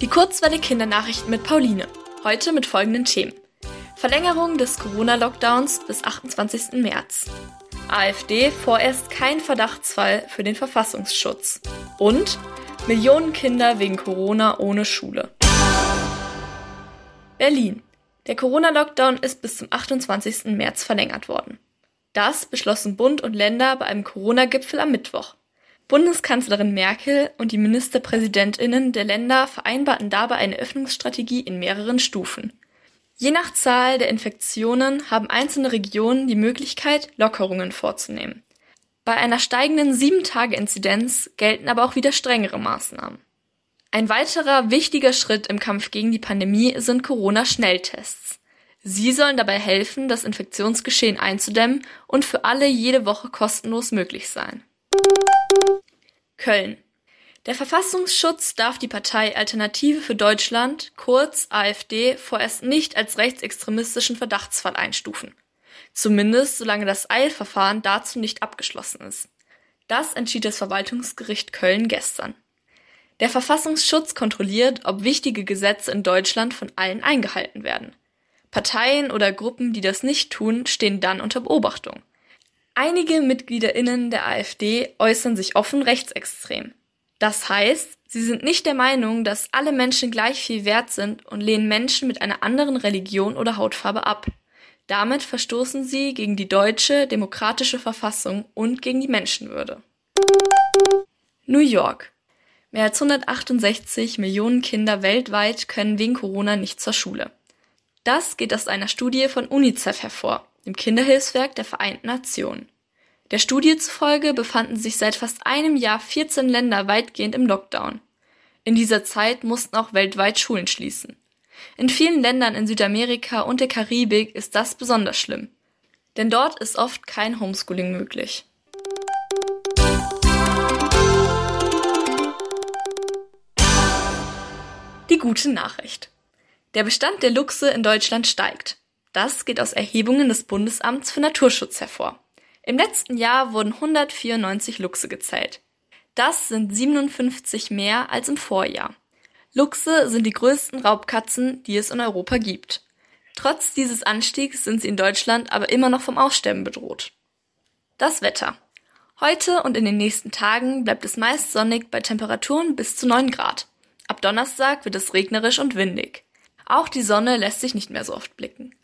Die Kurzwelle Kindernachrichten mit Pauline. Heute mit folgenden Themen. Verlängerung des Corona-Lockdowns bis 28. März. AfD vorerst kein Verdachtsfall für den Verfassungsschutz. Und Millionen Kinder wegen Corona ohne Schule. Berlin. Der Corona-Lockdown ist bis zum 28. März verlängert worden. Das beschlossen Bund und Länder bei einem Corona-Gipfel am Mittwoch. Bundeskanzlerin Merkel und die Ministerpräsidentinnen der Länder vereinbarten dabei eine Öffnungsstrategie in mehreren Stufen. Je nach Zahl der Infektionen haben einzelne Regionen die Möglichkeit, Lockerungen vorzunehmen. Bei einer steigenden 7-Tage-Inzidenz gelten aber auch wieder strengere Maßnahmen. Ein weiterer wichtiger Schritt im Kampf gegen die Pandemie sind Corona-Schnelltests. Sie sollen dabei helfen, das Infektionsgeschehen einzudämmen und für alle jede Woche kostenlos möglich sein. Köln. Der Verfassungsschutz darf die Partei Alternative für Deutschland, kurz AfD, vorerst nicht als rechtsextremistischen Verdachtsfall einstufen. Zumindest solange das Eilverfahren dazu nicht abgeschlossen ist. Das entschied das Verwaltungsgericht Köln gestern. Der Verfassungsschutz kontrolliert, ob wichtige Gesetze in Deutschland von allen eingehalten werden. Parteien oder Gruppen, die das nicht tun, stehen dann unter Beobachtung. Einige MitgliederInnen der AfD äußern sich offen rechtsextrem. Das heißt, sie sind nicht der Meinung, dass alle Menschen gleich viel wert sind und lehnen Menschen mit einer anderen Religion oder Hautfarbe ab. Damit verstoßen sie gegen die deutsche demokratische Verfassung und gegen die Menschenwürde. New York. Mehr als 168 Millionen Kinder weltweit können wegen Corona nicht zur Schule. Das geht aus einer Studie von UNICEF hervor dem Kinderhilfswerk der Vereinten Nationen. Der Studie zufolge befanden sich seit fast einem Jahr 14 Länder weitgehend im Lockdown. In dieser Zeit mussten auch weltweit Schulen schließen. In vielen Ländern in Südamerika und der Karibik ist das besonders schlimm. Denn dort ist oft kein Homeschooling möglich. Die gute Nachricht. Der Bestand der Luchse in Deutschland steigt. Das geht aus Erhebungen des Bundesamts für Naturschutz hervor. Im letzten Jahr wurden 194 Luchse gezählt. Das sind 57 mehr als im Vorjahr. Luchse sind die größten Raubkatzen, die es in Europa gibt. Trotz dieses Anstiegs sind sie in Deutschland aber immer noch vom Aussterben bedroht. Das Wetter. Heute und in den nächsten Tagen bleibt es meist sonnig bei Temperaturen bis zu 9 Grad. Ab Donnerstag wird es regnerisch und windig. Auch die Sonne lässt sich nicht mehr so oft blicken.